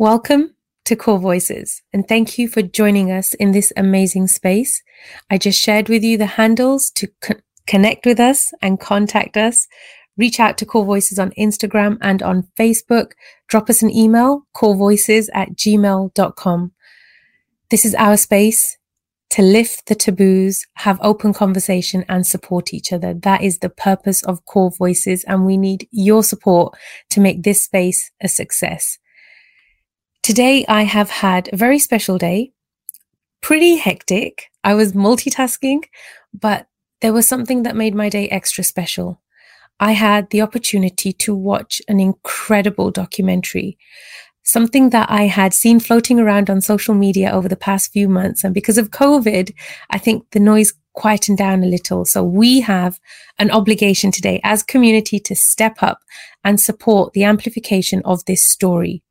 Welcome to Core Voices, and thank you for joining us in this amazing space. I just shared with you the handles to co- connect with us and contact us. Reach out to Core Voices on Instagram and on Facebook. Drop us an email, corevoices at gmail.com. This is our space to lift the taboos, have open conversation and support each other. That is the purpose of Core Voices. And we need your support to make this space a success. Today I have had a very special day, pretty hectic. I was multitasking, but there was something that made my day extra special. I had the opportunity to watch an incredible documentary, something that I had seen floating around on social media over the past few months. And because of COVID, I think the noise quietened down a little. So we have an obligation today as community to step up and support the amplification of this story.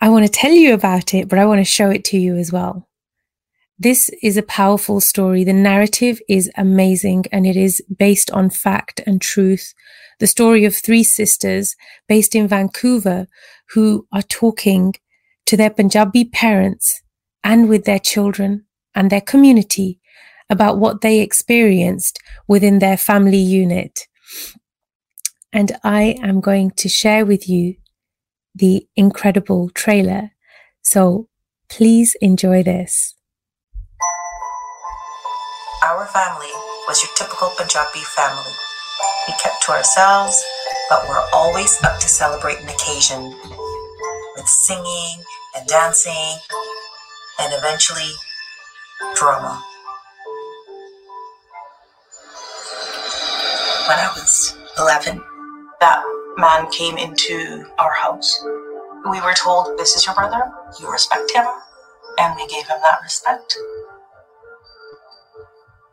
I want to tell you about it, but I want to show it to you as well. This is a powerful story. The narrative is amazing and it is based on fact and truth. The story of three sisters based in Vancouver who are talking to their Punjabi parents and with their children and their community about what they experienced within their family unit. And I am going to share with you the incredible trailer. So please enjoy this. Our family was your typical Punjabi family. We kept to ourselves, but we're always up to celebrate an occasion with singing and dancing and eventually drama. When I was 11, that man came into our house. We were told, This is your brother, you respect him, and we gave him that respect.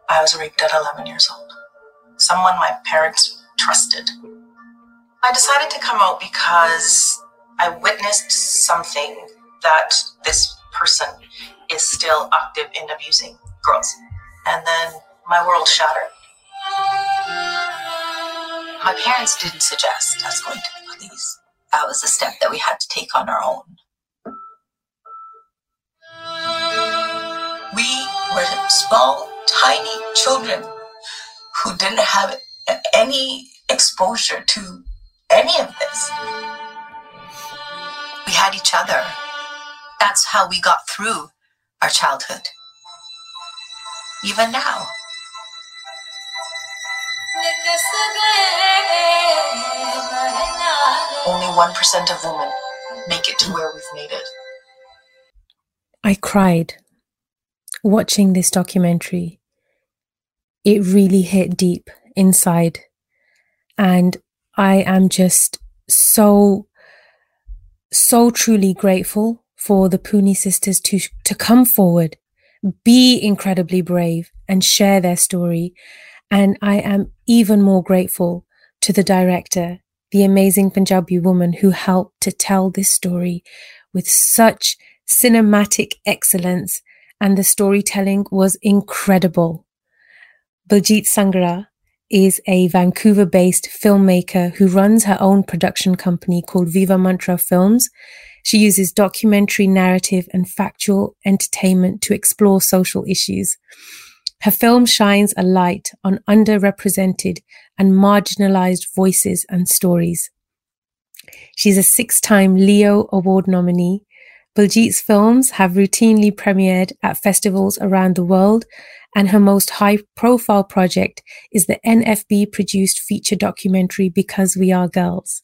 I was raped at 11 years old. Someone my parents trusted. I decided to come out because I witnessed something that this person is still active in abusing girls. And then my world shattered. My parents didn't suggest us going to the police. That was a step that we had to take on our own. We were small, tiny children who didn't have any exposure to any of this. We had each other. That's how we got through our childhood. Even now. Only 1% of women make it to where we've made it. I cried watching this documentary. It really hit deep inside. And I am just so, so truly grateful for the Pooni sisters to, to come forward, be incredibly brave and share their story and I am even more grateful to the director, the amazing Punjabi woman who helped to tell this story with such cinematic excellence. And the storytelling was incredible. Baljit Sangra is a Vancouver based filmmaker who runs her own production company called Viva Mantra Films. She uses documentary narrative and factual entertainment to explore social issues. Her film shines a light on underrepresented and marginalized voices and stories. She's a six time Leo Award nominee. Baljit's films have routinely premiered at festivals around the world, and her most high profile project is the NFB produced feature documentary Because We Are Girls,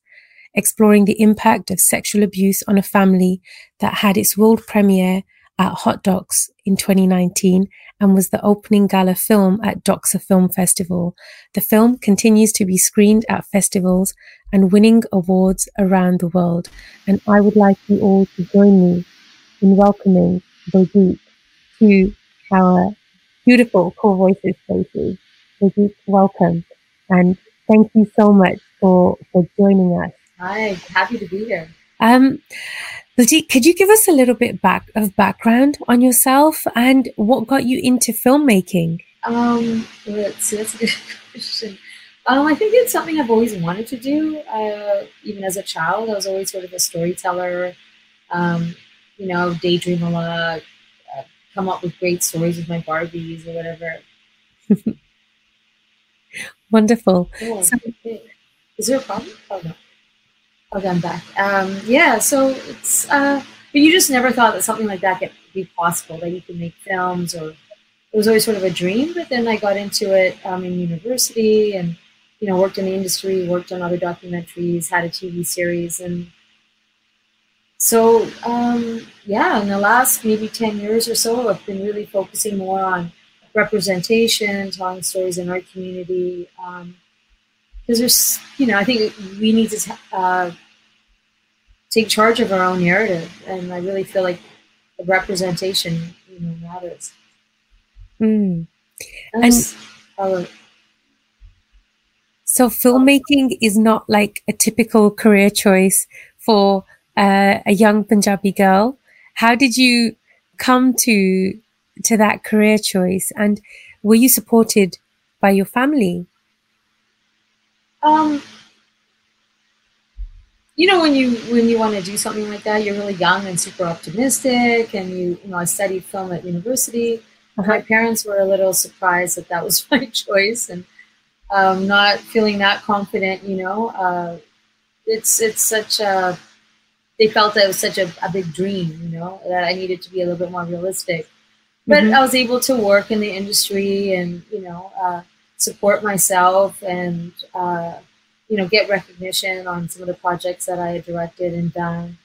exploring the impact of sexual abuse on a family that had its world premiere at Hot Docs in 2019 and was the opening gala film at Doxa Film Festival. The film continues to be screened at festivals and winning awards around the world. And I would like you all to join me in welcoming Baljit to our beautiful Core Voices spaces. Baljit, welcome. And thank you so much for, for joining us. Hi, happy to be here. Um, Baljit, could you give us a little bit back of background on yourself and what got you into filmmaking? Um, let's see, that's a good question. Um, I think it's something I've always wanted to do. Uh, even as a child, I was always sort of a storyteller. Um, you know, daydream a lot, uh, come up with great stories with my Barbies or whatever. Wonderful. So, is there a problem? Oh no. I'm back. Um, yeah, so it's uh, but you just never thought that something like that could be possible, that you could make films, or it was always sort of a dream. But then I got into it um, in university, and you know, worked in the industry, worked on other documentaries, had a TV series, and so um, yeah, in the last maybe ten years or so, I've been really focusing more on representation, telling stories in our community. Um, because there's, you know, I think we need to uh, take charge of our own narrative, and I really feel like the representation, you know, matters. Mm. And so, filmmaking is not like a typical career choice for uh, a young Punjabi girl. How did you come to to that career choice, and were you supported by your family? Um, you know, when you when you want to do something like that, you're really young and super optimistic, and you you know, I studied film at university. Uh-huh. My parents were a little surprised that that was my choice, and um, not feeling that confident. You know, uh, it's it's such a they felt that it was such a, a, big dream. You know, that I needed to be a little bit more realistic. But mm-hmm. I was able to work in the industry, and you know. Uh, support myself and uh, you know get recognition on some of the projects that I had directed and done.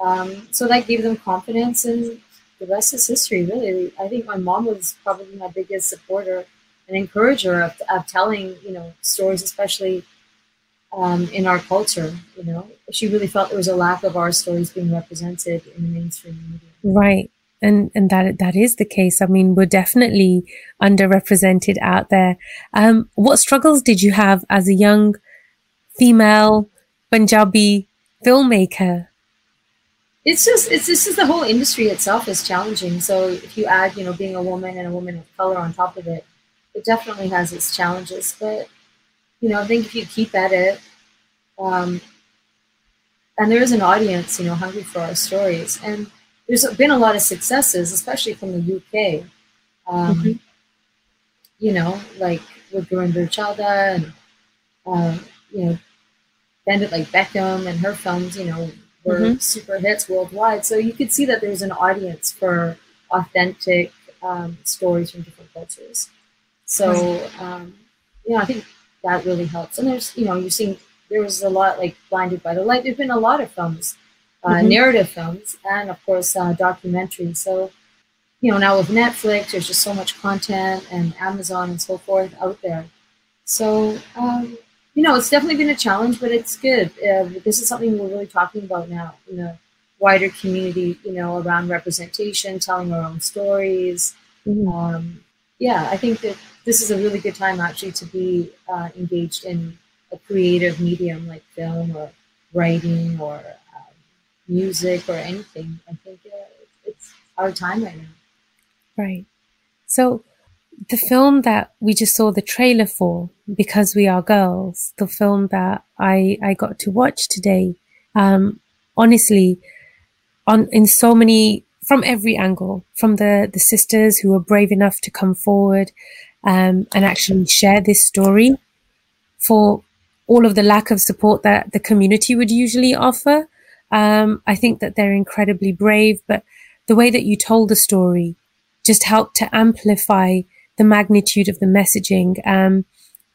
Um, so that gave them confidence, and the rest is history. Really, I think my mom was probably my biggest supporter and encourager of, of telling you know stories, especially um, in our culture. You know, she really felt there was a lack of our stories being represented in the mainstream media. Right and and that that is the case. I mean, we're definitely underrepresented out there. Um, what struggles did you have as a young female Punjabi filmmaker? It's just it's this is the whole industry itself is challenging. So if you add, you know, being a woman and a woman of color on top of it, it definitely has its challenges. But you know, I think if you keep at it, um, and there is an audience, you know, hungry for our stories and there's been a lot of successes, especially from the UK. Um, mm-hmm. You know, like with Gurinder Chadha and uh, you know, Bend It Like Beckham and her films. You know, were mm-hmm. super hits worldwide. So you could see that there's an audience for authentic um, stories from different cultures. So um, you know, I think that really helps. And there's you know, you're seeing there was a lot like Blinded by the Light. There's been a lot of films mm-hmm. narrative films, and of course uh, documentaries. So, you know, now with Netflix, there's just so much content and Amazon and so forth out there. So, um, you know, it's definitely been a challenge, but it's good. Uh, this is something we're really talking about now in a wider community, you know, around representation, telling our own stories. Mm-hmm. Um, yeah, I think that this is a really good time actually to be uh, engaged in a creative medium like film or writing or music or anything. I think uh, it's our time right now. Right. So the film that we just saw the trailer for, Because We Are Girls, the film that I, I got to watch today, um, honestly, on, in so many, from every angle, from the, the sisters who were brave enough to come forward, um, and actually share this story for all of the lack of support that the community would usually offer. Um, I think that they're incredibly brave, but the way that you told the story just helped to amplify the magnitude of the messaging. Um,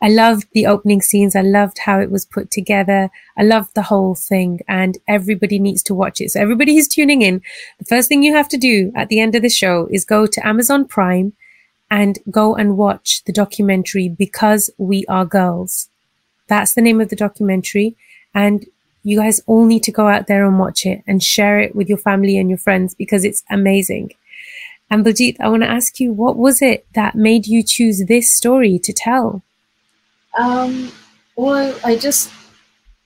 I loved the opening scenes. I loved how it was put together. I loved the whole thing and everybody needs to watch it. So everybody who's tuning in, the first thing you have to do at the end of the show is go to Amazon Prime and go and watch the documentary Because We Are Girls. That's the name of the documentary. And you guys all need to go out there and watch it and share it with your family and your friends because it's amazing. And Baljit, I want to ask you, what was it that made you choose this story to tell? Um, well, I just,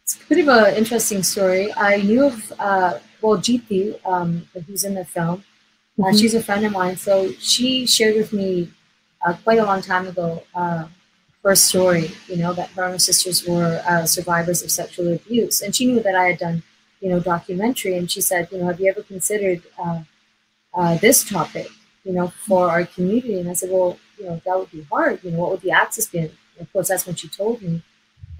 it's a bit of an interesting story. I knew of, uh, well, Jeeti, um, who's in the film. Uh, mm-hmm. She's a friend of mine. So she shared with me uh, quite a long time ago uh, her story, you know, that her sisters were uh, survivors of sexual abuse. And she knew that I had done, you know, documentary. And she said, you know, have you ever considered uh, uh, this topic, you know, for our community? And I said, well, you know, that would be hard. You know, what would the access be? And of course, that's when she told me.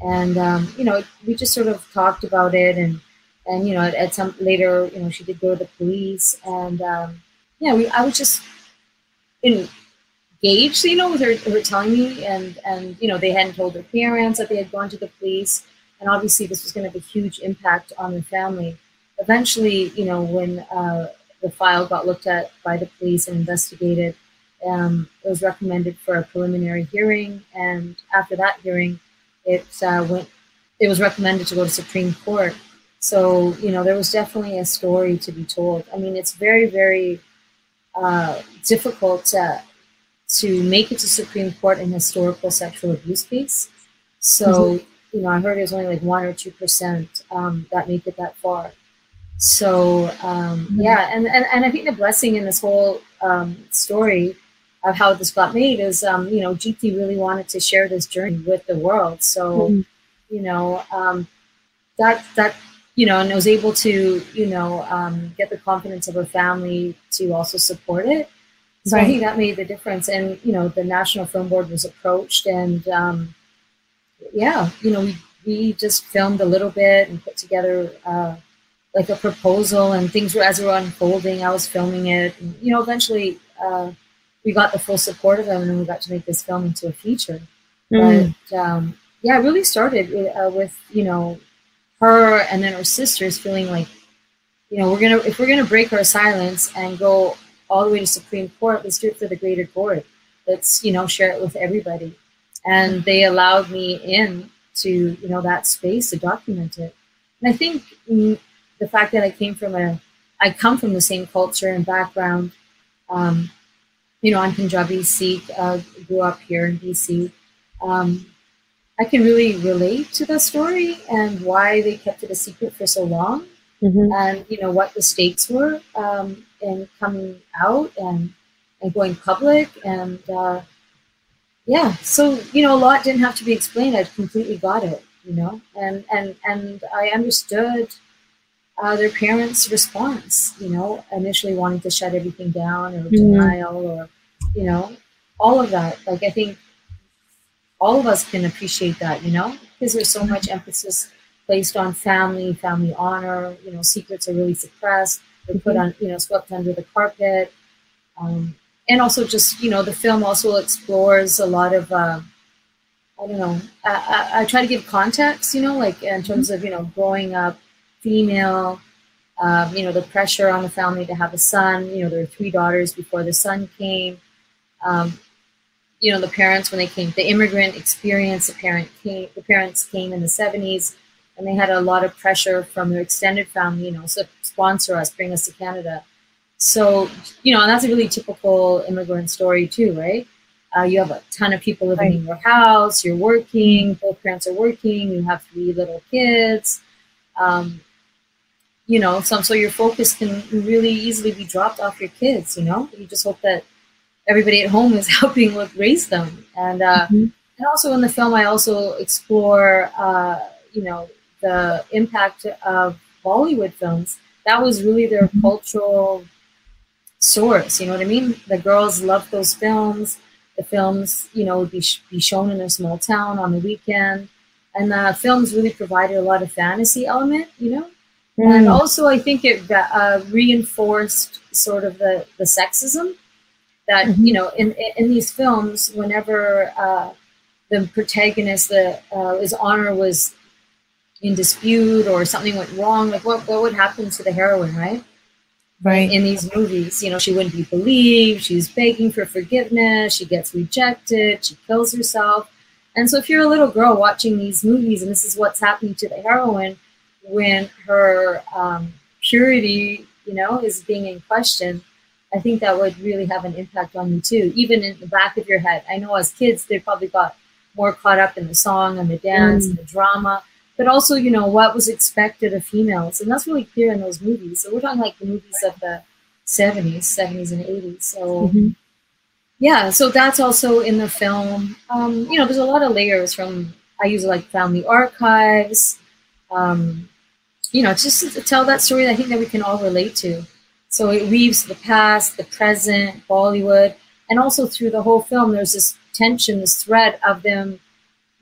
And, um, you know, we just sort of talked about it. And, and you know, at, at some later, you know, she did go to the police. And, um, yeah, we, I was just in engaged, you know, with her, her telling me, and and you know, they hadn't told their parents that they had gone to the police, and obviously this was going to have a huge impact on their family. Eventually, you know, when uh, the file got looked at by the police and investigated, um, it was recommended for a preliminary hearing, and after that hearing, it uh, went. It was recommended to go to Supreme Court. So you know, there was definitely a story to be told. I mean, it's very, very uh, difficult to to make it to Supreme Court in historical sexual abuse case. So, mm-hmm. you know, I heard there's only like one or two percent um, that make it that far. So, um, mm-hmm. yeah, and, and, and I think the blessing in this whole um, story of how this got made is, um, you know, Jeeti really wanted to share this journey with the world. So, mm-hmm. you know, um, that that you know, and I was able to, you know, um, get the confidence of her family to also support it. So right. I think that made the difference. And, you know, the National Film Board was approached and, um, yeah, you know, we, we just filmed a little bit and put together, uh, like a proposal and things were, as they were unfolding, I was filming it. And, you know, eventually, uh, we got the full support of them and we got to make this film into a feature. Mm. But, um, yeah, it really started uh, with, you know, her and then her sisters feeling like, you know, we're going to, if we're going to break our silence and go all the way to Supreme Court. Let's do it for the greater good. Let's, you know, share it with everybody. And they allowed me in to, you know, that space to document it. And I think mm, the fact that I came from a, I come from the same culture and background. Um, you know, I'm Punjabi Sikh, uh, grew up here in BC. Um, I can really relate to the story and why they kept it a secret for so long, mm-hmm. and you know what the stakes were. Um, and coming out and and going public and uh, yeah so you know a lot didn't have to be explained. I completely got it you know and and and i understood uh, their parents response you know initially wanting to shut everything down or mm-hmm. denial or you know all of that. Like i think all of us can appreciate that you know because there's so much emphasis placed on family family honor you know secrets are really suppressed put on, you know, swept under the carpet. Um, and also just, you know, the film also explores a lot of, uh, I don't know, I, I, I, try to give context, you know, like in terms of, you know, growing up female, um, you know, the pressure on the family to have a son, you know, there were three daughters before the son came. Um, you know, the parents when they came, the immigrant experience, the parent came, the parents came in the 70s and they had a lot of pressure from their extended family, you know, so sponsor us, bring us to Canada. So, you know, and that's a really typical immigrant story too, right? Uh, you have a ton of people living right. in your house, you're working, both parents are working, you have three little kids. Um, you know, so, so your focus can really easily be dropped off your kids, you know? You just hope that everybody at home is helping look, raise them. And, uh, mm-hmm. and also in the film, I also explore, uh, you know, the impact of Bollywood films, that was really their mm-hmm. cultural source. You know what I mean? The girls loved those films. The films, you know, would be, sh- be shown in a small town on the weekend. And the films really provided a lot of fantasy element, you know? Mm. And also, I think it uh, reinforced sort of the, the sexism that, mm-hmm. you know, in, in these films, whenever uh, the protagonist, the, uh, his honor was in dispute or something went wrong, like what, what would happen to the heroine, right? Right. In these movies, you know, she wouldn't be believed. She's begging for forgiveness. She gets rejected. She kills herself. And so, if you're a little girl watching these movies, and this is what's happening to the heroine when her um, purity, you know, is being in question, I think that would really have an impact on you too, even in the back of your head. I know as kids, they probably got more caught up in the song and the dance mm. and the drama but also, you know, what was expected of females. And that's really clear in those movies. So we're talking like the movies of the 70s, 70s and 80s. So, mm-hmm. yeah, so that's also in the film. Um, you know, there's a lot of layers from I use like family archives. Um, you know, just to tell that story that I think that we can all relate to. So it weaves the past, the present, Bollywood, and also through the whole film, there's this tension, this threat of them,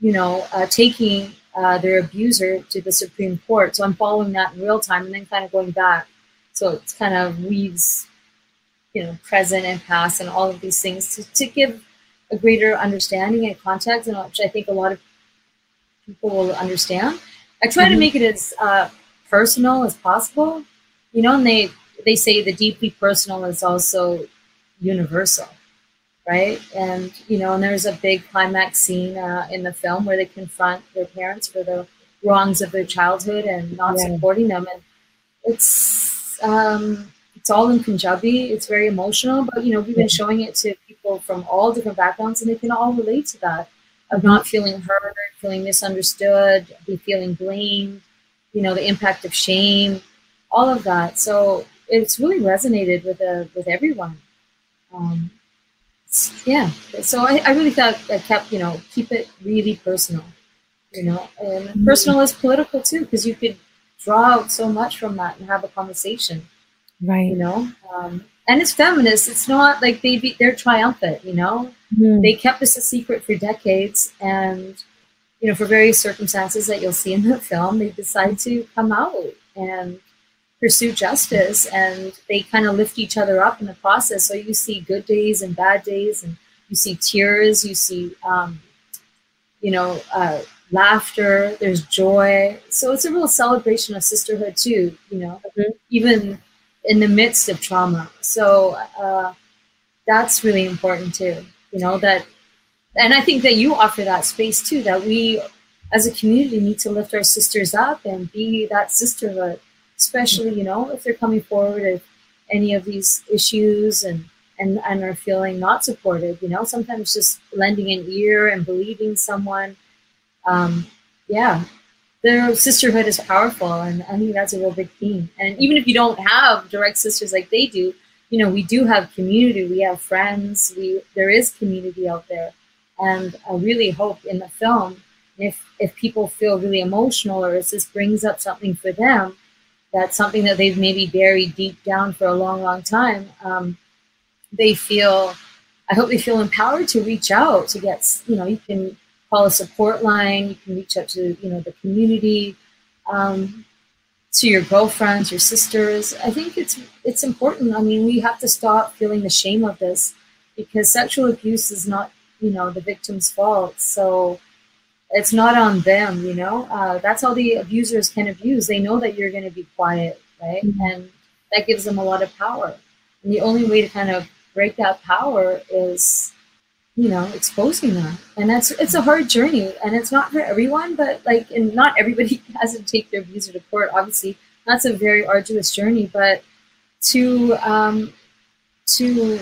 you know, uh, taking uh, their abuser to the Supreme Court. So I'm following that in real time and then kind of going back. So it's kind of weaves, you know, present and past and all of these things to, to give a greater understanding and context, and which I think a lot of people will understand. I try mm-hmm. to make it as uh, personal as possible, you know, and they they say the deeply personal is also universal, right? And you know, and there's a big climax scene uh, in the film where they confront their parents for the wrongs of their childhood and not yeah. supporting them, and it's um, it's all in Punjabi. It's very emotional, but you know, we've been showing it to people from all different backgrounds, and they can all relate to that of not feeling heard, feeling misunderstood, be feeling blamed, you know, the impact of shame, all of that. So it's really resonated with uh, with everyone. Um, yeah, so I, I really thought I kept, you know, keep it really personal, you know, and mm-hmm. personal is political too, because you could draw out so much from that and have a conversation, right? You know, um, and it's feminist. It's not like they be, they're triumphant, you know. Mm. They kept this a secret for decades, and you know, for various circumstances that you'll see in the film, they decide to come out and pursue justice, and they kind of lift each other up in the process. So you see good days and bad days, and you see tears, you see, um, you know, uh, laughter. There's joy. So it's a real celebration of sisterhood too. You know, mm-hmm. even in the midst of trauma. So uh, that's really important too you know that and i think that you offer that space too that we as a community need to lift our sisters up and be that sisterhood especially you know if they're coming forward with any of these issues and and and are feeling not supported you know sometimes just lending an ear and believing someone um yeah their sisterhood is powerful and i think that's a real big theme and even if you don't have direct sisters like they do you know, we do have community, we have friends, we there is community out there. And I really hope in the film, if if people feel really emotional or if this brings up something for them, that's something that they've maybe buried deep down for a long, long time, um, they feel I hope they feel empowered to reach out to get, you know, you can call a support line, you can reach out to, you know, the community. Um, to your girlfriends, your sisters. I think it's it's important. I mean, we have to stop feeling the shame of this because sexual abuse is not, you know, the victim's fault. So it's not on them, you know. Uh, that's how the abusers can abuse. They know that you're going to be quiet, right? Mm-hmm. And that gives them a lot of power. And the only way to kind of break that power is you know exposing that and that's it's a hard journey and it's not for everyone but like and not everybody has to take their abuser to court obviously that's a very arduous journey but to um to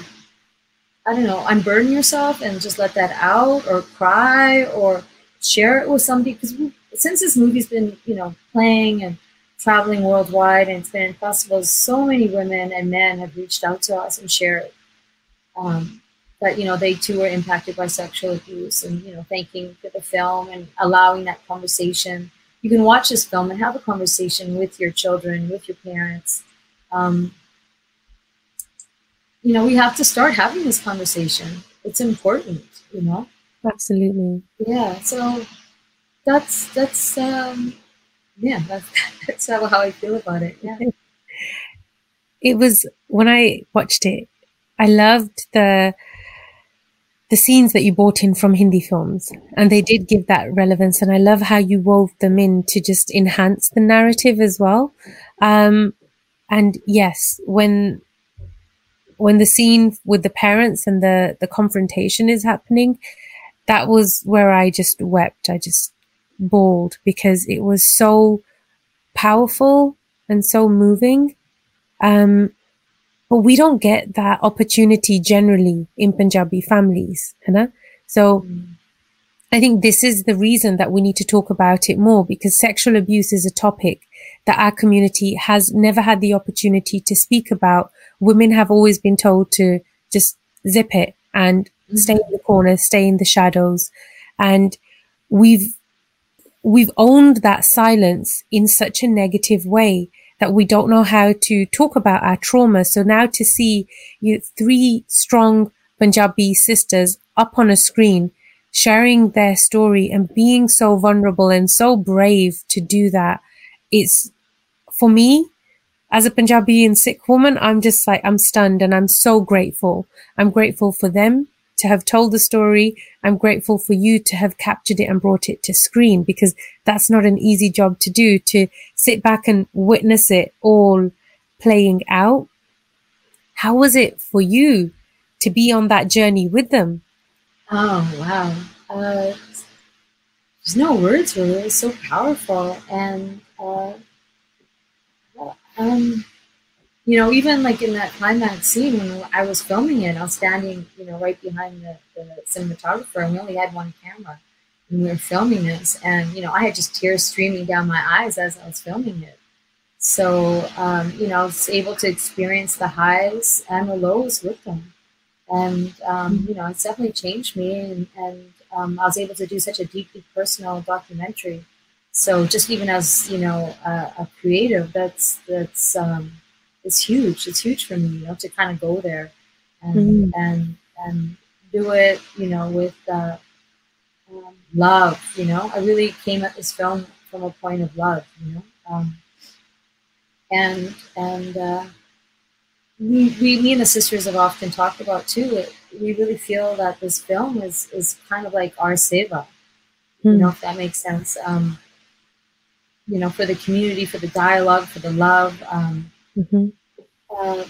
i don't know unburden yourself and just let that out or cry or share it with somebody because since this movie's been you know playing and traveling worldwide and it's been in festivals so many women and men have reached out to us and shared um, that you know they too were impacted by sexual abuse and you know thanking for the film and allowing that conversation. You can watch this film and have a conversation with your children with your parents. Um, you know we have to start having this conversation. It's important you know absolutely yeah so that's that's um yeah that's that's how, how i feel about it yeah it was when i watched it i loved the the scenes that you brought in from Hindi films, and they did give that relevance. And I love how you wove them in to just enhance the narrative as well. Um, and yes, when when the scene with the parents and the the confrontation is happening, that was where I just wept. I just bawled because it was so powerful and so moving. Um, but we don't get that opportunity generally in Punjabi families, know? So mm. I think this is the reason that we need to talk about it more because sexual abuse is a topic that our community has never had the opportunity to speak about. Women have always been told to just zip it, and. Mm-hmm. stay in the corner, stay in the shadows. And we've, we've owned that silence in such a negative way that we don't know how to talk about our trauma. So now to see you three strong Punjabi sisters up on a screen sharing their story and being so vulnerable and so brave to do that, it's for me as a Punjabi and Sikh woman, I'm just like, I'm stunned and I'm so grateful. I'm grateful for them to have told the story. I'm grateful for you to have captured it and brought it to screen because that's not an easy job to do to sit back and witness it all playing out. How was it for you to be on that journey with them? Oh, wow. Uh, there's no words really. It's so powerful. And, uh, um, you know, even like in that climax scene when I was filming it, I was standing, you know, right behind the, the cinematographer, and we only had one camera, and we were filming this, and you know, I had just tears streaming down my eyes as I was filming it. So, um, you know, I was able to experience the highs and the lows with them, and um, you know, it's definitely changed me, and, and um, I was able to do such a deeply personal documentary. So, just even as you know, a, a creative, that's that's um, it's huge. It's huge for me, you know, to kind of go there and mm. and and do it, you know, with uh, um, love. You know, I really came at this film from a point of love. You know, um, and and uh, we, we, me and the sisters have often talked about too. It, we really feel that this film is is kind of like our seva. Mm. You hmm. know, if that makes sense. Um, you know, for the community, for the dialogue, for the love. Um, Mm-hmm. Uh,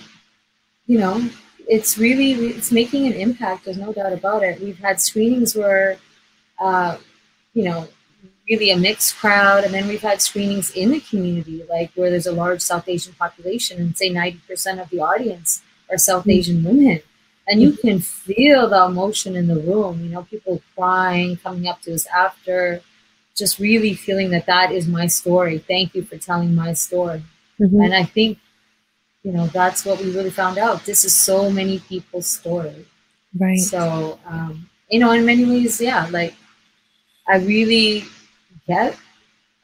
you know, it's really it's making an impact. There's no doubt about it. We've had screenings where, uh, you know, really a mixed crowd, and then we've had screenings in the community, like where there's a large South Asian population, and say 90% of the audience are South mm-hmm. Asian women. And you can feel the emotion in the room, you know, people crying, coming up to us after, just really feeling that that is my story. Thank you for telling my story. Mm-hmm. And I think you know that's what we really found out. This is so many people's story. Right. So um, you know in many ways yeah like i really get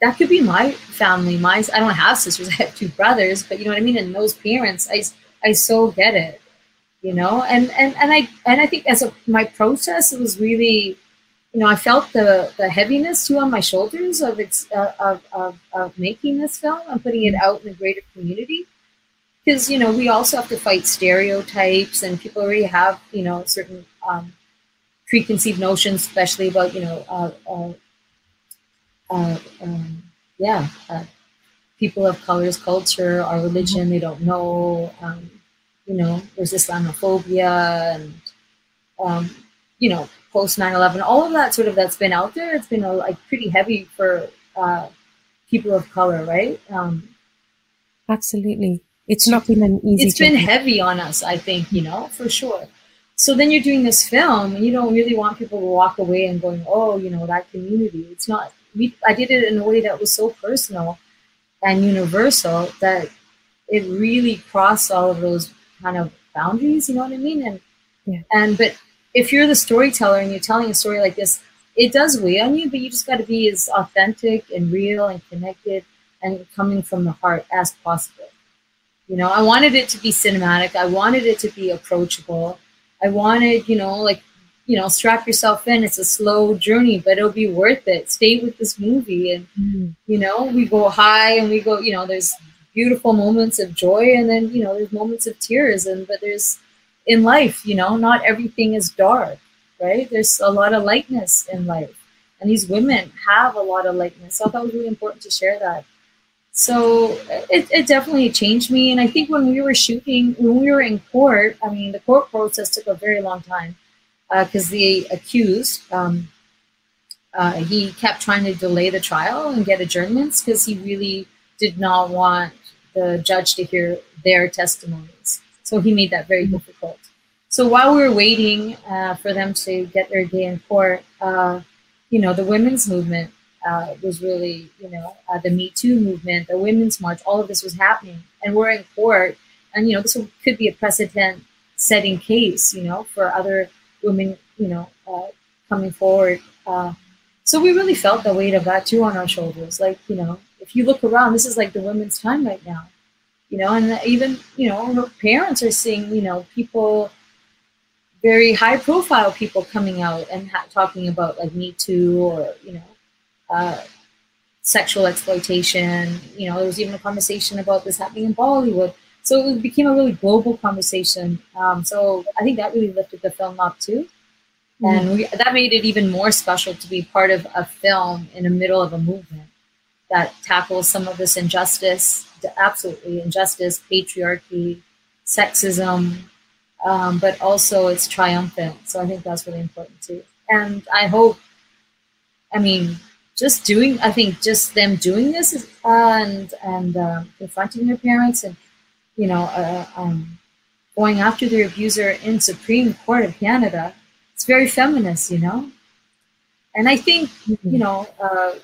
that could be my family my i don't have sisters i have two brothers but you know what i mean? And those parents i i so get it you know? And and and i and i think as a my process it was really you know i felt the the heaviness too on my shoulders of its uh, of, of of making this film and putting it out in the greater community because you know we also have to fight stereotypes and people already have you know certain um, preconceived notions especially about you know uh, uh, uh, um, yeah uh, people of colors culture our religion they don't know um, you know there's islamophobia and um, you know post 9-11 all of that sort of that's been out there it's been like pretty heavy for uh, people of color right? Um, absolutely it's not been an easy. It's been heavy on us, I think, you know, for sure. So then you're doing this film, and you don't really want people to walk away and going, "Oh, you know, that community." It's not. We, I did it in a way that was so personal and universal that it really crossed all of those kind of boundaries. You know what I mean? And yeah. and but if you're the storyteller and you're telling a story like this, it does weigh on you, but you just got to be as authentic and real and connected and coming from the heart as possible. You know, I wanted it to be cinematic. I wanted it to be approachable. I wanted, you know, like, you know, strap yourself in. It's a slow journey, but it'll be worth it. Stay with this movie. And, mm-hmm. you know, we go high and we go, you know, there's beautiful moments of joy and then, you know, there's moments of tears. And, but there's in life, you know, not everything is dark, right? There's a lot of lightness in life. And these women have a lot of lightness. So I thought it was really important to share that. So it, it definitely changed me. And I think when we were shooting, when we were in court, I mean, the court process took a very long time because uh, the accused, um, uh, he kept trying to delay the trial and get adjournments because he really did not want the judge to hear their testimonies. So he made that very mm-hmm. difficult. So while we were waiting uh, for them to get their day in court, uh, you know, the women's movement uh, was really, you know, uh, the Me Too movement, the Women's March, all of this was happening. And we're in court. And, you know, this could be a precedent setting case, you know, for other women, you know, uh, coming forward. Uh, so we really felt the weight of that too on our shoulders. Like, you know, if you look around, this is like the women's time right now, you know, and even, you know, parents are seeing, you know, people, very high profile people coming out and ha- talking about like Me Too or, you know, uh, sexual exploitation. You know, there was even a conversation about this happening in Bollywood. So it became a really global conversation. Um, so I think that really lifted the film up too. And we, that made it even more special to be part of a film in the middle of a movement that tackles some of this injustice, absolutely injustice, patriarchy, sexism, um, but also it's triumphant. So I think that's really important too. And I hope, I mean, just doing, I think just them doing this is, uh, and and uh, confronting their parents and you know uh, um, going after their abuser in Supreme Court of Canada it's very feminist, you know. And I think mm-hmm. you know, uh,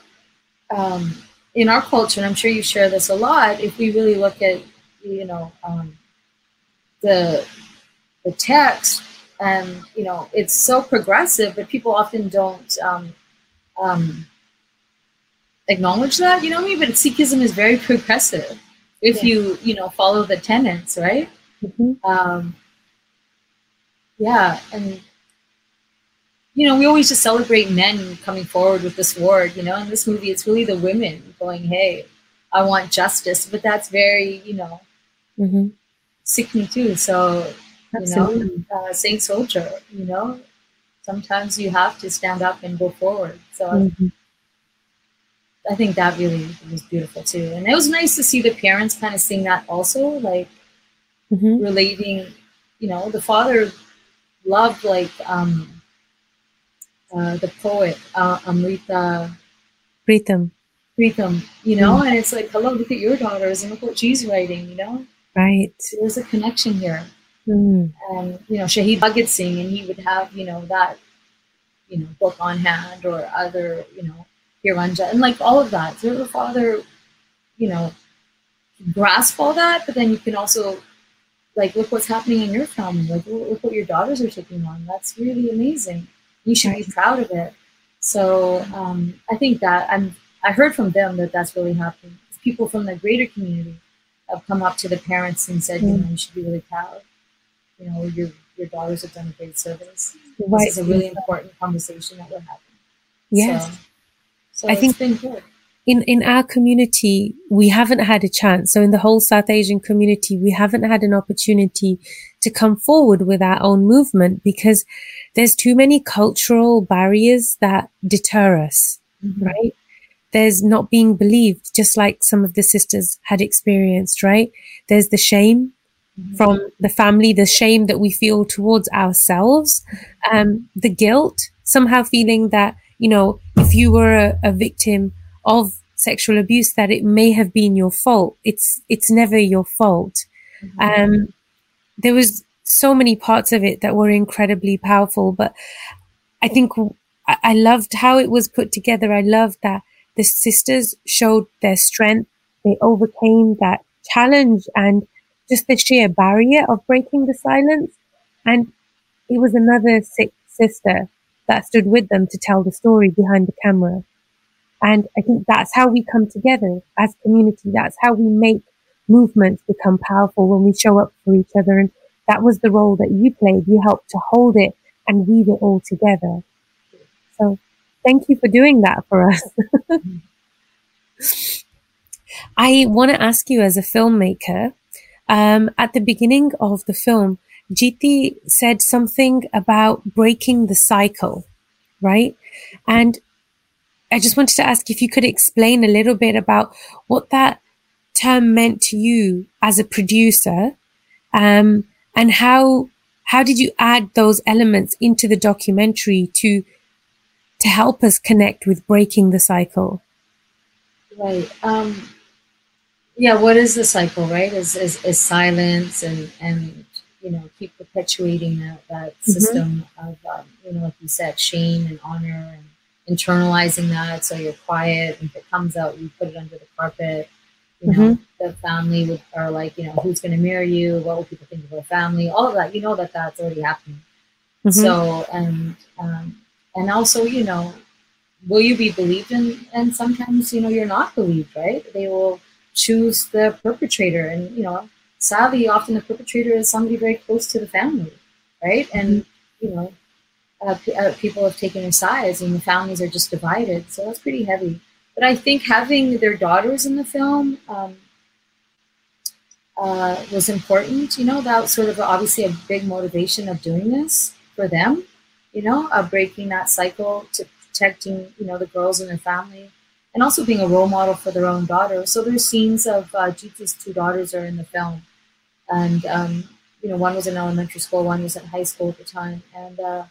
um, in our culture, and I'm sure you share this a lot. If we really look at you know um, the the text, and you know, it's so progressive, but people often don't um, um, acknowledge that. You know what I mean? But Sikhism is very progressive if yeah. you you know follow the tenets, right? Mm-hmm. Um, yeah, and you know, we always just celebrate men coming forward with this word, you know, in this movie, it's really the women going, hey, I want justice. But that's very, you know, mm-hmm. sickening too. So, Absolutely. you know, uh, Saint Soldier, you know, sometimes you have to stand up and go forward. So mm-hmm. I think that really was beautiful too. And it was nice to see the parents kind of seeing that also, like mm-hmm. relating, you know, the father loved like, um, uh, the poet uh, Amrita Pritam. Pritam, you know, mm. and it's like, hello, look at your daughters and look what she's writing, you know. Right. There's a connection here. Mm. And you know, Shahid Bhagat Singh, and he would have you know that you know book on hand or other you know Heer Ranjha and like all of that. So the father, you know, grasp all that, but then you can also like look what's happening in your family. Like look what your daughters are taking on. That's really amazing you should be proud of it. So um, I think that I'm. I heard from them that that's really happening. People from the greater community have come up to the parents and said, mm. you know, you should be really proud. You know, your your daughters have done a great service. Right. This is a really important conversation that we're having. Yes. So, so I think been good in, in our community, we haven't had a chance. So in the whole South Asian community, we haven't had an opportunity to come forward with our own movement because there's too many cultural barriers that deter us, mm-hmm. right? There's not being believed, just like some of the sisters had experienced, right? There's the shame mm-hmm. from the family, the shame that we feel towards ourselves, um, the guilt, somehow feeling that, you know, if you were a, a victim of sexual abuse that it may have been your fault. It's it's never your fault. Mm-hmm. Um, there was so many parts of it that were incredibly powerful, but I think I, I loved how it was put together. I loved that the sisters showed their strength. They overcame that challenge and just the sheer barrier of breaking the silence. And it was another Sikh sister that stood with them to tell the story behind the camera. And I think that's how we come together as community. That's how we make movements become powerful when we show up for each other. And that was the role that you played. You helped to hold it and weave it all together. So thank you for doing that for us. I want to ask you as a filmmaker, um, at the beginning of the film, Jeeti said something about breaking the cycle, right? And I just wanted to ask if you could explain a little bit about what that term meant to you as a producer, um, and how how did you add those elements into the documentary to to help us connect with breaking the cycle? Right. Um, yeah. What is the cycle? Right? Is is, is silence and and you know keep perpetuating that that mm-hmm. system of um, you know like you said shame and honor and internalizing that so you're quiet and if it comes out you put it under the carpet you know mm-hmm. the family would are like you know who's going to marry you what will people think of our family all of that you know that that's already happening Mm-hmm. So and um, and also, you know, will you be believed? And and sometimes, you know, you're not believed, right? They will choose the perpetrator, and you know, sadly, often the perpetrator is somebody very close to the family, right? And mm-hmm. you know, uh, p- uh, people have taken their sides, and the families are just divided. So that's pretty heavy. But I think having their daughters in the film. Um, uh, was important. You know, that was sort of obviously a big motivation of doing this for them. You know, of breaking that cycle to protecting you know the girls and their family, and also being a role model for their own daughter. So there's scenes of uh, two daughters are in the film, and um, you know one was in elementary school, one was in high school at the time, and uh,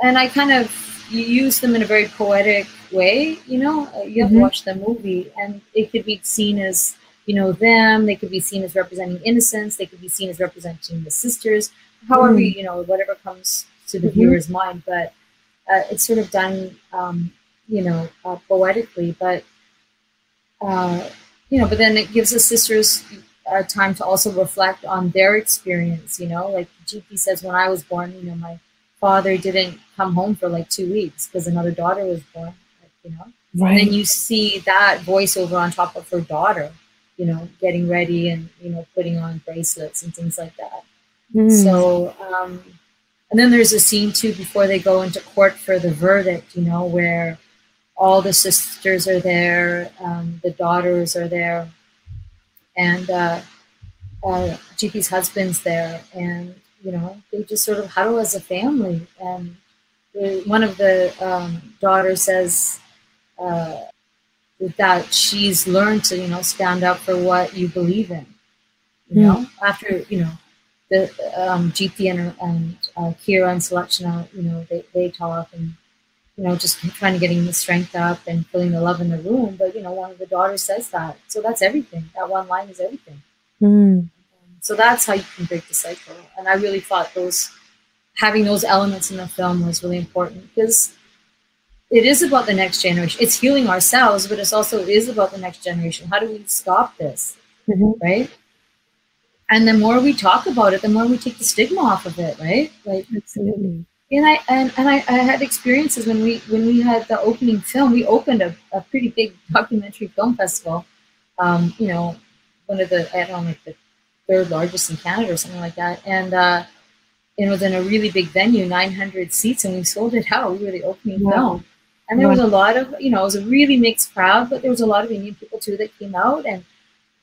and I kind of use them in a very poetic way. You know, you have mm-hmm. to watch the movie, and it could be seen as you know them they could be seen as representing innocence they could be seen as representing the sisters however mm. you know whatever comes to the mm-hmm. viewer's mind but uh, it's sort of done um, you know uh, poetically but uh, you know but then it gives the sisters uh, time to also reflect on their experience you know like GP says when i was born you know my father didn't come home for like two weeks because another daughter was born you know right. and then you see that voiceover on top of her daughter you know, getting ready and, you know, putting on bracelets and things like that. Mm. So, um, and then there's a scene too before they go into court for the verdict, you know, where all the sisters are there, um, the daughters are there, and uh, uh, Jeeti's husband's there, and you know they just sort of huddle as a family. And the, one of the um, daughters says, uh, that she's learned to you know stand up for what you believe in you know mm. after you know the um, Jeethi and, and uh, Kira and Sulochana, you know they, they talk and you know just trying to getting the strength up and feeling the love in the room but you know one of the daughters says that so that's everything that one line is everything mm. so that's how you can break the cycle and I really thought those having those elements in the film was really important because it is about the next generation. It's healing ourselves, but it's also it is about the next generation. How do we stop this? Mm-hmm. Right? And the more we talk about it, the more we take the stigma off of it, right? Like absolutely. And I and, and I, I had experiences when we when we had the opening film, we opened a, a pretty big documentary film festival. Um, you know, one of the I don't know, like the third largest in Canada or something like that. And uh it was in a really big venue, 900 seats, and we sold it out. We were the opening film. And there was a lot of, you know, it was a really mixed crowd, but there was a lot of Indian people too that came out and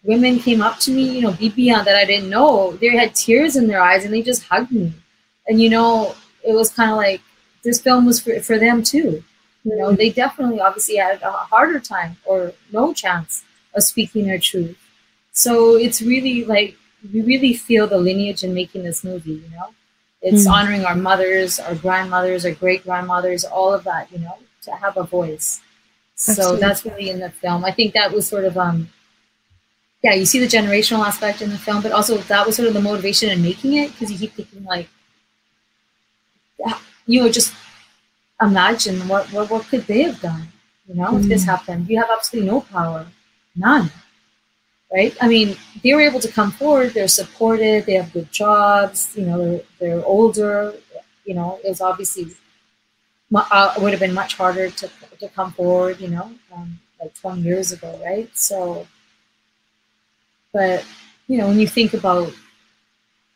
women came up to me, you know, BPN that I didn't know. They had tears in their eyes and they just hugged me. And, you know, it was kind of like this film was for, for them too. You know, they definitely obviously had a harder time or no chance of speaking their truth. So it's really like, we really feel the lineage in making this movie, you know? It's mm. honoring our mothers, our grandmothers, our great grandmothers, all of that, you know? to have a voice. So that's really in the film. I think that was sort of um yeah, you see the generational aspect in the film, but also that was sort of the motivation in making it because you keep thinking like you know just imagine what what, what could they have done, you know, mm. if this mm. happened. You have absolutely no power. None. Right? I mean, they were able to come forward, they're supported, they have good jobs, you know, they're, they're older, you know, it was obviously uh, would have been much harder to, to come forward, you know, um, like 20 years ago, right? So, but, you know, when you think about,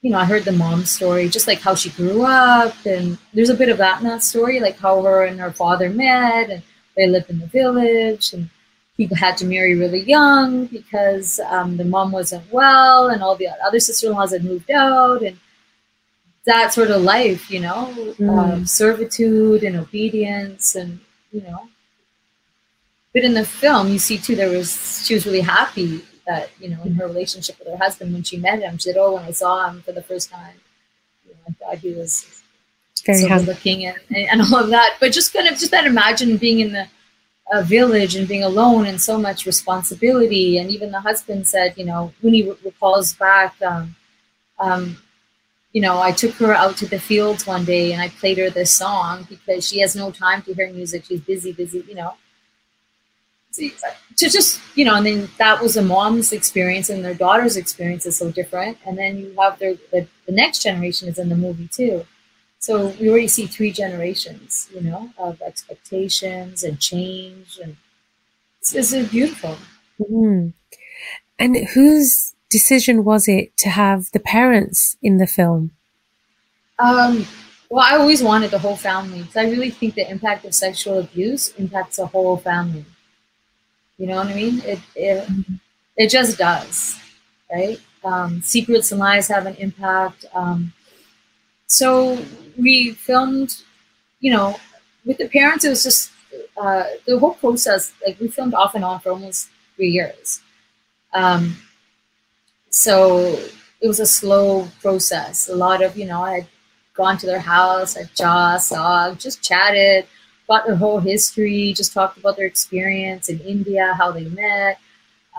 you know, I heard the mom's story, just like how she grew up, and there's a bit of that in that story, like how her and her father met, and they lived in the village, and he had to marry really young because um, the mom wasn't well, and all the other sister-in-laws had moved out, and that sort of life, you know, mm. um, servitude and obedience, and you know. But in the film, you see too, there was she was really happy that you know in her relationship with her husband when she met him, she said, "Oh, when I saw him for the first time, you know, I thought he was very so looking and, and all of that." But just kind of just that imagine being in the a village and being alone and so much responsibility. And even the husband said, you know, when he recalls back, um, um, you know, I took her out to the fields one day and I played her this song because she has no time to hear music. She's busy, busy, you know. To just you know, and then that was a mom's experience, and their daughter's experience is so different. And then you have their the, the next generation is in the movie too. So we already see three generations, you know, of expectations and change, and it's, it's beautiful. Mm. And whose decision was it to have the parents in the film? Um, well, I always wanted the whole family because I really think the impact of sexual abuse impacts the whole family. You know what I mean? It it, it just does, right? Um, secrets and lies have an impact. Um, so we filmed, you know, with the parents. It was just uh, the whole process. Like we filmed off and on for almost three years. Um, so it was a slow process. A lot of, you know, I had gone to their house, I jaw, saw, just chatted, got their whole history, just talked about their experience in India, how they met,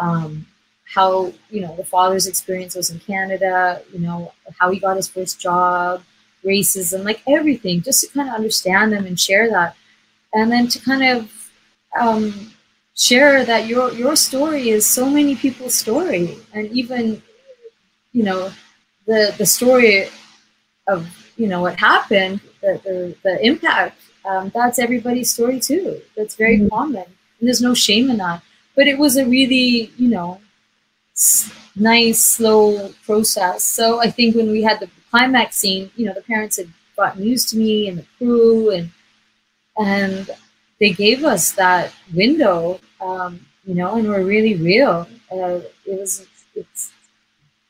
um, how, you know, the father's experience was in Canada, you know, how he got his first job, racism, like everything, just to kind of understand them and share that. And then to kind of um, share that your your story is so many people's story, and even you know the the story of you know what happened, the the, the impact. Um, that's everybody's story too. That's very mm-hmm. common, and there's no shame in that. But it was a really you know nice slow process. So I think when we had the climax scene, you know, the parents had gotten used to me and the crew and and they gave us that window, um, you know, and we're really real. Uh, it was, it's,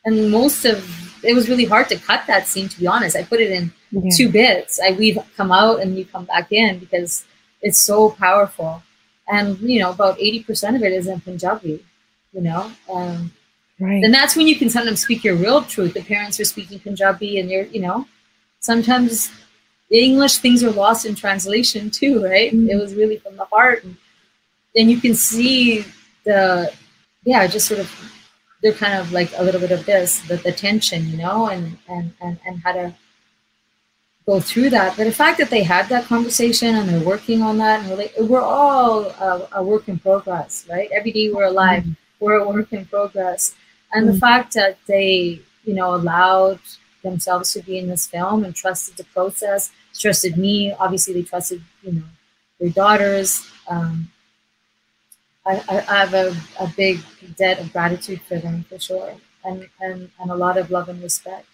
and most of it was really hard to cut that scene. To be honest, I put it in yeah. two bits. I we've come out and you come back in because it's so powerful, and you know, about eighty percent of it is in Punjabi. You know, um, right. And that's when you can sometimes speak your real truth. The parents are speaking Punjabi, and you're, you know, sometimes English things are lost in translation too, right? Mm-hmm. It was really from the heart, and, and you can see the yeah, just sort of they're kind of like a little bit of this, the, the tension, you know, and and and and how to go through that. But the fact that they had that conversation and they're working on that, and we're, like, we're all a, a, work in progress, right? Every day we're alive, mm-hmm. we're a work in progress, and mm-hmm. the fact that they, you know, allowed themselves to be in this film and trusted the process trusted me. Obviously, they trusted you know their daughters. Um, I, I, have a, a big debt of gratitude for them for sure, and and, and a lot of love and respect.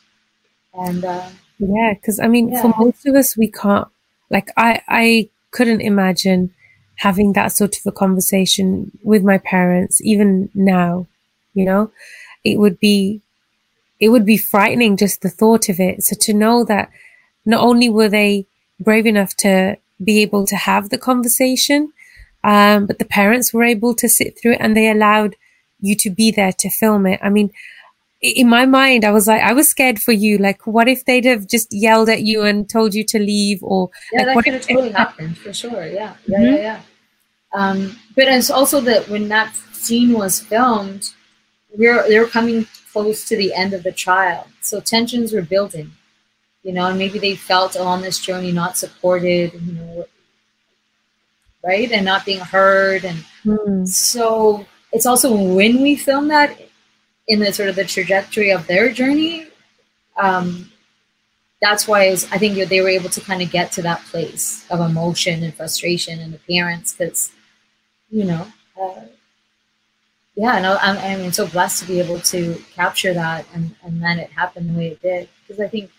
And uh, yeah, because I mean, yeah. for most of us, we can't. Like, I I couldn't imagine having that sort of a conversation with my parents, even now. You know, it would be it would be frightening just the thought of it. So to know that not only were they brave enough to be able to have the conversation, um, but the parents were able to sit through it and they allowed you to be there to film it. I mean, in my mind, I was like, I was scared for you. Like, what if they'd have just yelled at you and told you to leave? Or yeah, like, that could have totally happened for sure. Yeah, yeah, mm-hmm. yeah, yeah. Um, but it's also that when that scene was filmed, we're they were coming close to the end of the trial, so tensions were building you know, and maybe they felt on this journey not supported, you know, right, and not being heard, and mm. so it's also when we film that in the sort of the trajectory of their journey. Um, that's why was, I think they were able to kind of get to that place of emotion and frustration and parents because, you know, uh, yeah, no, I'm, I mean, so blessed to be able to capture that and, and then it happened the way it did because I think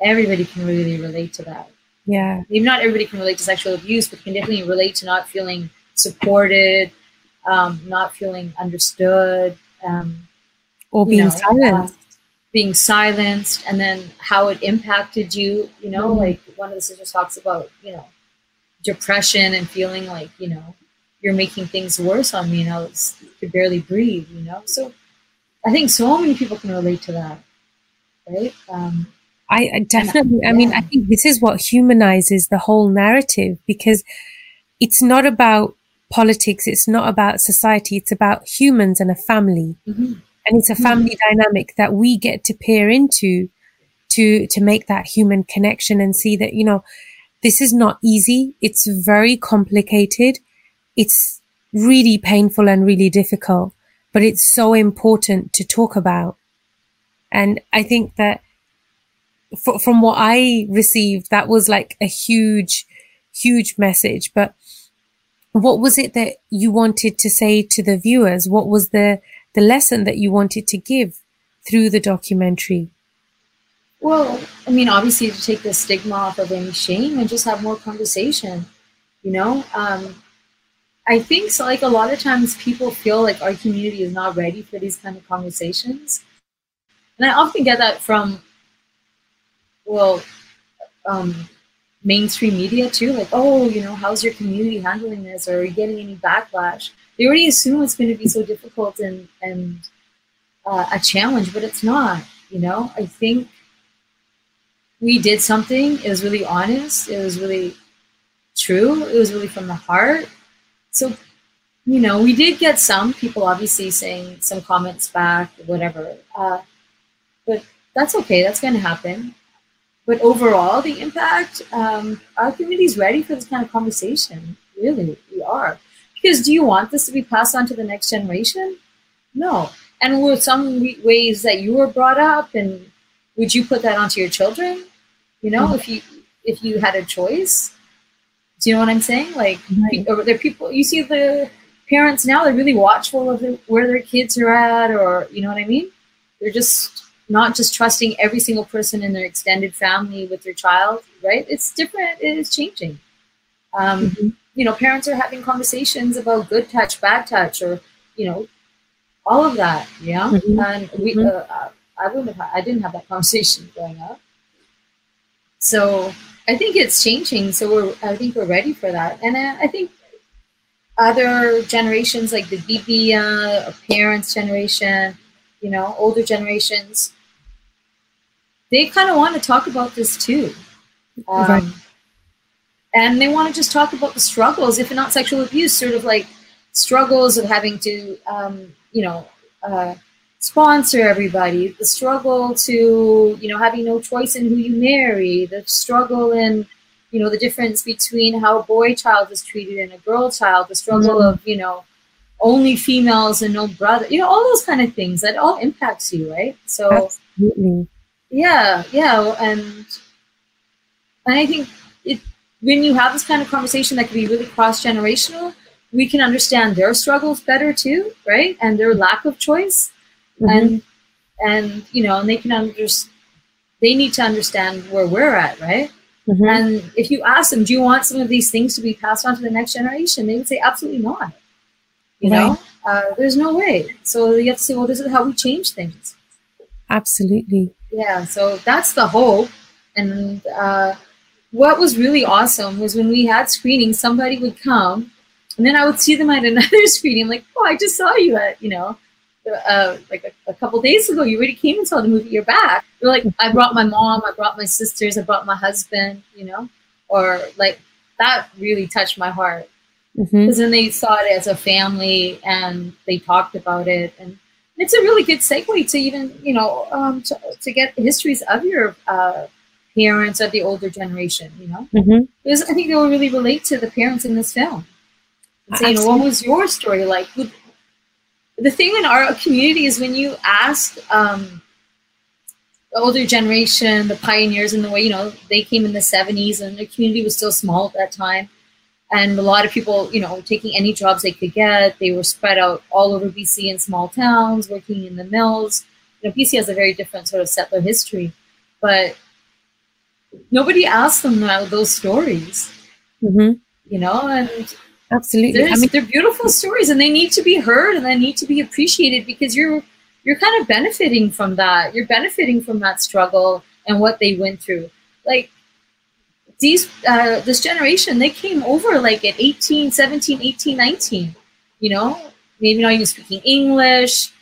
everybody can really relate to that. Yeah. Maybe not everybody can relate to sexual abuse, but can definitely relate to not feeling supported, um, not feeling understood, um, or being know, silenced. Uh, being silenced, and then how it impacted you. You know, mm-hmm. like one of the sisters talks about, you know, depression and feeling like, you know, you're making things worse on me, and I was could barely breathe. You know, so I think so many people can relate to that, right? Um, I, I definitely, I mean, I think this is what humanizes the whole narrative because it's not about politics. It's not about society. It's about humans and a family. Mm-hmm. And it's a family mm-hmm. dynamic that we get to peer into to, to make that human connection and see that, you know, this is not easy. It's very complicated. It's really painful and really difficult, but it's so important to talk about. And I think that f- from what I received, that was like a huge, huge message. But what was it that you wanted to say to the viewers? What was the, the lesson that you wanted to give through the documentary? Well, I mean, obviously to take the stigma off of any shame and just have more conversation, you know? Um, I think so, like a lot of times people feel like our community is not ready for these kind of conversations. And I often get that from, well, um, mainstream media too. Like, oh, you know, how's your community handling this? Or are you getting any backlash? They already assume it's going to be so difficult and, and uh, a challenge, but it's not, you know? I think we did something. It was really honest. It was really true. It was really from the heart. So, you know, we did get some people obviously saying some comments back, whatever. Uh, but that's okay. That's going to happen. But overall, the impact, um, our community is ready for this kind of conversation. Really, we are. Because do you want this to be passed on to the next generation? No. And were some ways that you were brought up and would you put that onto your children? You know, mm-hmm. if you if you had a choice. Do you know what I'm saying? Like, right. there people you see the parents now they're really watchful of the, where their kids are at, or you know what I mean. They're just not just trusting every single person in their extended family with their child. Right? It's different. It is changing. Um, mm-hmm. You know, parents are having conversations about good touch, bad touch, or you know, all of that. Yeah, mm-hmm. and we. Mm-hmm. Uh, I wouldn't have. I didn't have that conversation growing up. So I think it's changing. So we're. I think we're ready for that, and I, I think other generations like the BB uh, parents' generation, you know, older generations, they kind of want to talk about this too. Um, right. And they want to just talk about the struggles, if not sexual abuse, sort of like struggles of having to, um, you know, uh, sponsor everybody, the struggle to, you know, having no choice in who you marry, the struggle in, you know, the difference between how a boy child is treated and a girl child, the struggle mm-hmm. of, you know, only females and no brother, you know, all those kind of things that all impacts you, right? So, Absolutely. Yeah, yeah. And, and I think it, when you have this kind of conversation that can be really cross generational, we can understand their struggles better too, right? And their lack of choice mm-hmm. and and you know and they can understand they need to understand where we're at right mm-hmm. and if you ask them do you want some of these things to be passed on to the next generation they would say absolutely not you right. know uh, there's no way so you have to say well this is how we change things absolutely yeah so that's the hope and uh, what was really awesome was when we had screenings somebody would come and then i would see them at another screening like oh i just saw you at you know uh, like a, a, couple days ago, you already came and saw the movie. You're back. You're like, I brought my mom, I brought my sisters, I brought my husband. You know, or like that really touched my heart because mm-hmm. then they saw it as a family and they talked about it, and it's a really good segue to even you know um, to, to get histories of your uh, parents of the older generation. You know, mm-hmm. because I think they will really relate to the parents in this film. And say, you know, what was your story like? the thing in our community is when you ask um, the older generation, the pioneers in the way, you know, they came in the 70s and the community was still small at that time. And a lot of people, you know, taking any jobs they could get. They were spread out all over BC in small towns, working in the mills. You know, BC has a very different sort of settler history, but nobody asked them about those stories. Mm-hmm. You know, and Absolutely. I mean, they're beautiful stories and they need to be heard and they need to be appreciated because you're you're kind of benefiting from that. You're benefiting from that struggle and what they went through. Like these uh, this generation, they came over like at 18, 17, 18, 19, you know, maybe not even speaking English,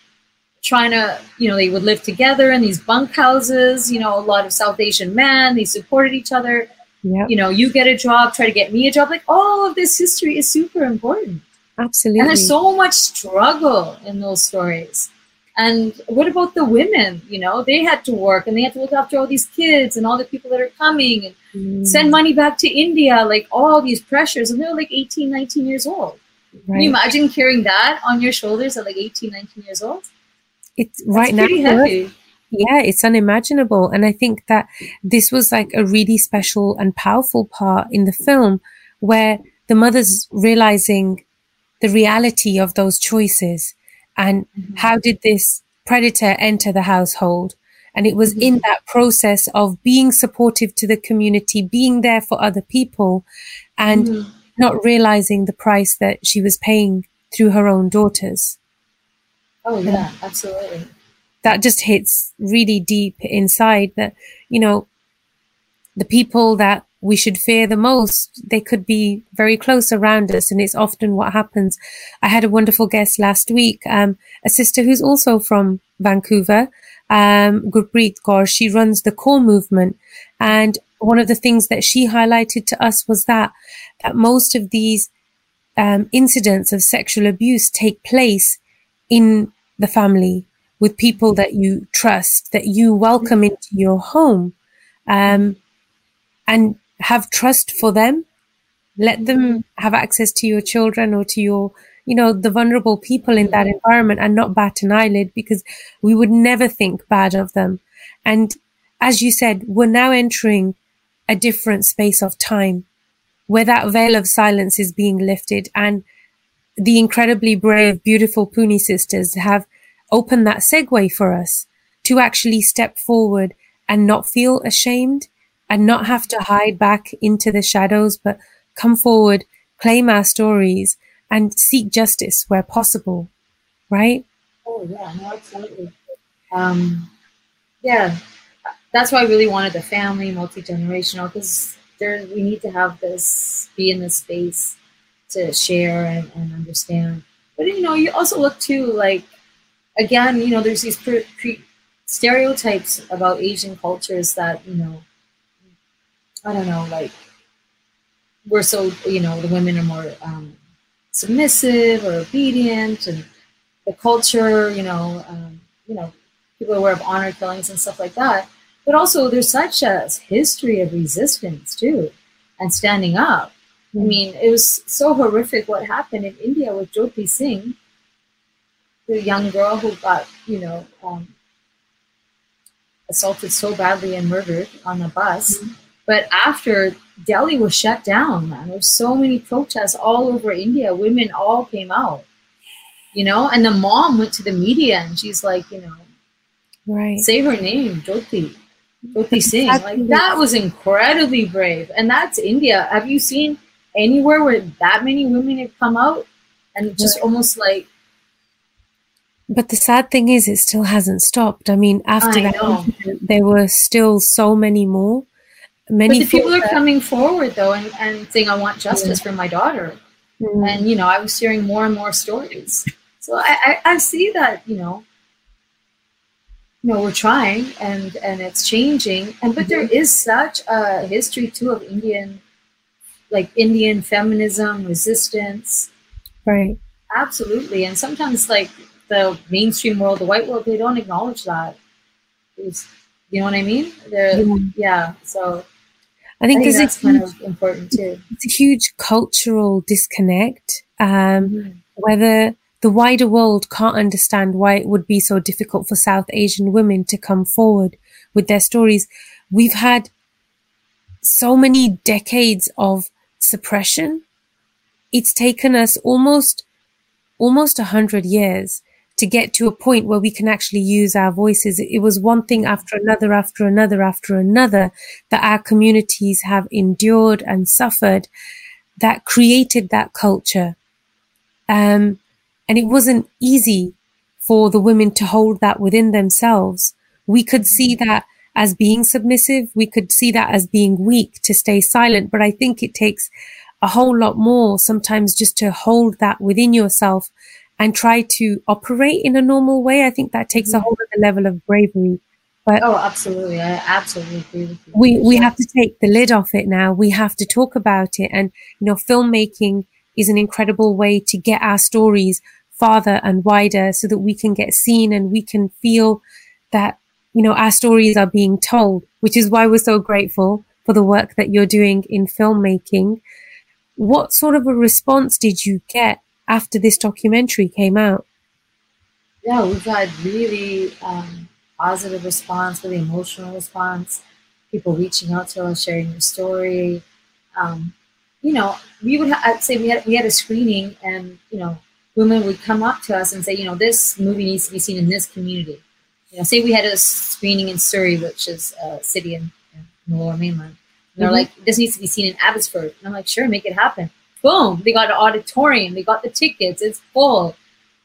trying to, you know, they would live together in these bunk houses, you know, a lot of South Asian men, they supported each other Yep. You know, you get a job, try to get me a job. Like all of this history is super important. Absolutely. And there's so much struggle in those stories. And what about the women? You know, they had to work and they had to look after all these kids and all the people that are coming and mm. send money back to India, like all these pressures. And they're like 18, 19 years old. Right. Can you imagine carrying that on your shoulders at like 18, 19 years old? It's right That's now. Heavy. Yeah, it's unimaginable. And I think that this was like a really special and powerful part in the film where the mother's realizing the reality of those choices and mm-hmm. how did this predator enter the household and it was mm-hmm. in that process of being supportive to the community being there for other people and mm-hmm. not realizing the price that she was paying through her own daughters oh yeah absolutely that just hits really deep inside that you know the people that we should fear the most, they could be very close around us. And it's often what happens. I had a wonderful guest last week, um, a sister who's also from Vancouver, um, Gurpreet Kaur. She runs the core movement. And one of the things that she highlighted to us was that, that most of these, um, incidents of sexual abuse take place in the family with people that you trust, that you welcome into your home. Um, and have trust for them. Let them hmm. have access to your children or to your, you know, the vulnerable people in that environment and not bat an eyelid because we would never think bad of them. And as you said, we're now entering a different space of time where that veil of silence is being lifted and the incredibly brave, beautiful Pooni sisters have opened that segue for us to actually step forward and not feel ashamed and not have to hide back into the shadows, but come forward, claim our stories and seek justice where possible. Right? Oh yeah, no, absolutely. Um, yeah, that's why I really wanted the family, multi-generational, because there we need to have this, be in this space to share and, and understand. But you know, you also look to like, again, you know, there's these pre- pre- stereotypes about Asian cultures that you know I don't know, like we're so you know the women are more um, submissive or obedient, and the culture, you know, um, you know, people are aware of honor killings and stuff like that. But also, there's such a history of resistance too, and standing up. Mm-hmm. I mean, it was so horrific what happened in India with Jyoti Singh, the young girl who got, you know, um, assaulted so badly and murdered on a bus. Mm-hmm. But after Delhi was shut down, man, there's so many protests all over India. Women all came out, you know, and the mom went to the media and she's like, you know, right, say her name, Jyoti, Jyoti Singh. Like that was incredibly brave, and that's India. Have you seen anywhere where that many women have come out and just right. almost like but the sad thing is, it still hasn't stopped. I mean, after I that, incident, there were still so many more many but the people are coming forward though and, and saying i want justice yeah. for my daughter. Mm. and you know i was hearing more and more stories. So I, I, I see that you know you know we're trying and and it's changing. And but mm-hmm. there is such a history too of indian like indian feminism resistance. Right. Absolutely. And sometimes like the mainstream world the white world they don't acknowledge that. It's, you know what i mean? They're yeah, yeah so I think, I think that's kind of important too. It's a huge cultural disconnect. Um, mm-hmm. Whether the wider world can't understand why it would be so difficult for South Asian women to come forward with their stories. We've had so many decades of suppression. It's taken us almost, almost a hundred years to get to a point where we can actually use our voices. It was one thing after another, after another, after another that our communities have endured and suffered that created that culture. Um, and it wasn't easy for the women to hold that within themselves. We could see that as being submissive. We could see that as being weak to stay silent. But I think it takes a whole lot more sometimes just to hold that within yourself and try to operate in a normal way. I think that takes a mm-hmm. whole other level of bravery. But oh, absolutely, I absolutely agree with you. We we have to take the lid off it now. We have to talk about it, and you know, filmmaking is an incredible way to get our stories farther and wider, so that we can get seen and we can feel that you know our stories are being told. Which is why we're so grateful for the work that you're doing in filmmaking. What sort of a response did you get after this documentary came out? Yeah, we've had really um, positive response, really emotional response. People reaching out to us, sharing their story. Um, you know, we would ha- I'd say we had we had a screening, and you know, women would come up to us and say, you know, this movie needs to be seen in this community. You know, say we had a screening in Surrey, which is a city in, in the Lower Mainland. And they're Mhm. like, this needs to be seen in Abbotsford. And I'm like, sure, make it happen. Boom! They got an auditorium. They got the tickets. It's full.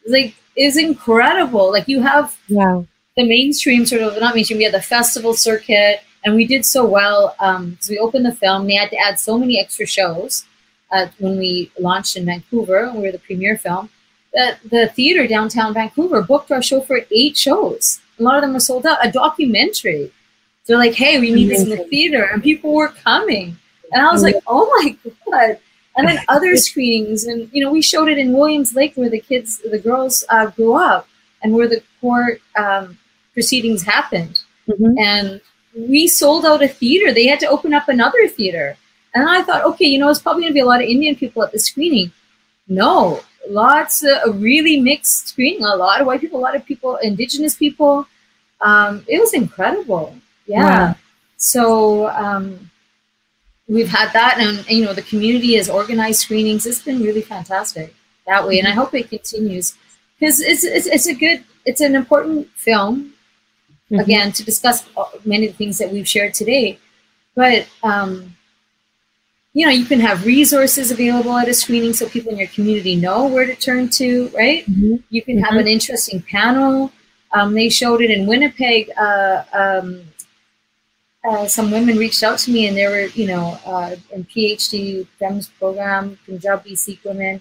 It's like it's incredible. Like you have Wow. the mainstream sort of not mainstream. We had the festival circuit, and we did so well. Um, so we opened the film. They had to add so many extra shows uh, when we launched in Vancouver. We were the premiere film. That the theater downtown Vancouver booked our show for eight shows. A lot of them were sold out. A documentary. They're like, "Hey, we need this in the theater," and people were coming. And I was like, "Oh my god!" And then other screenings, and you know, we showed it in Williams Lake where the kids, the girls, uh, grew up, and where the court um, proceedings happened Mhm. and we sold out a theater. They had to open up another theater. And I thought, okay, you know, it's probably going to be a lot of Indian people at the screening. No, lots of a really mixed screening. A lot of white people, a lot of people, indigenous people. Um, it was incredible. Yeah. Wow. So um, we've had that, and, you know, the community has organized screenings. It's been really fantastic that way, and I hope it continues because it's, it's it's a good, it's an important film Mhm. again to discuss uh, many of the things that we've shared today. But um, you know, you can have resources available at a screening so people in your community know where to turn to, right? Mhm. You can have an interesting panel. Um, they showed it in Winnipeg. Uh, um, uh, some women reached out to me, and they were, you know, uh, in PhD FEMS program, Punjabi Sikh women,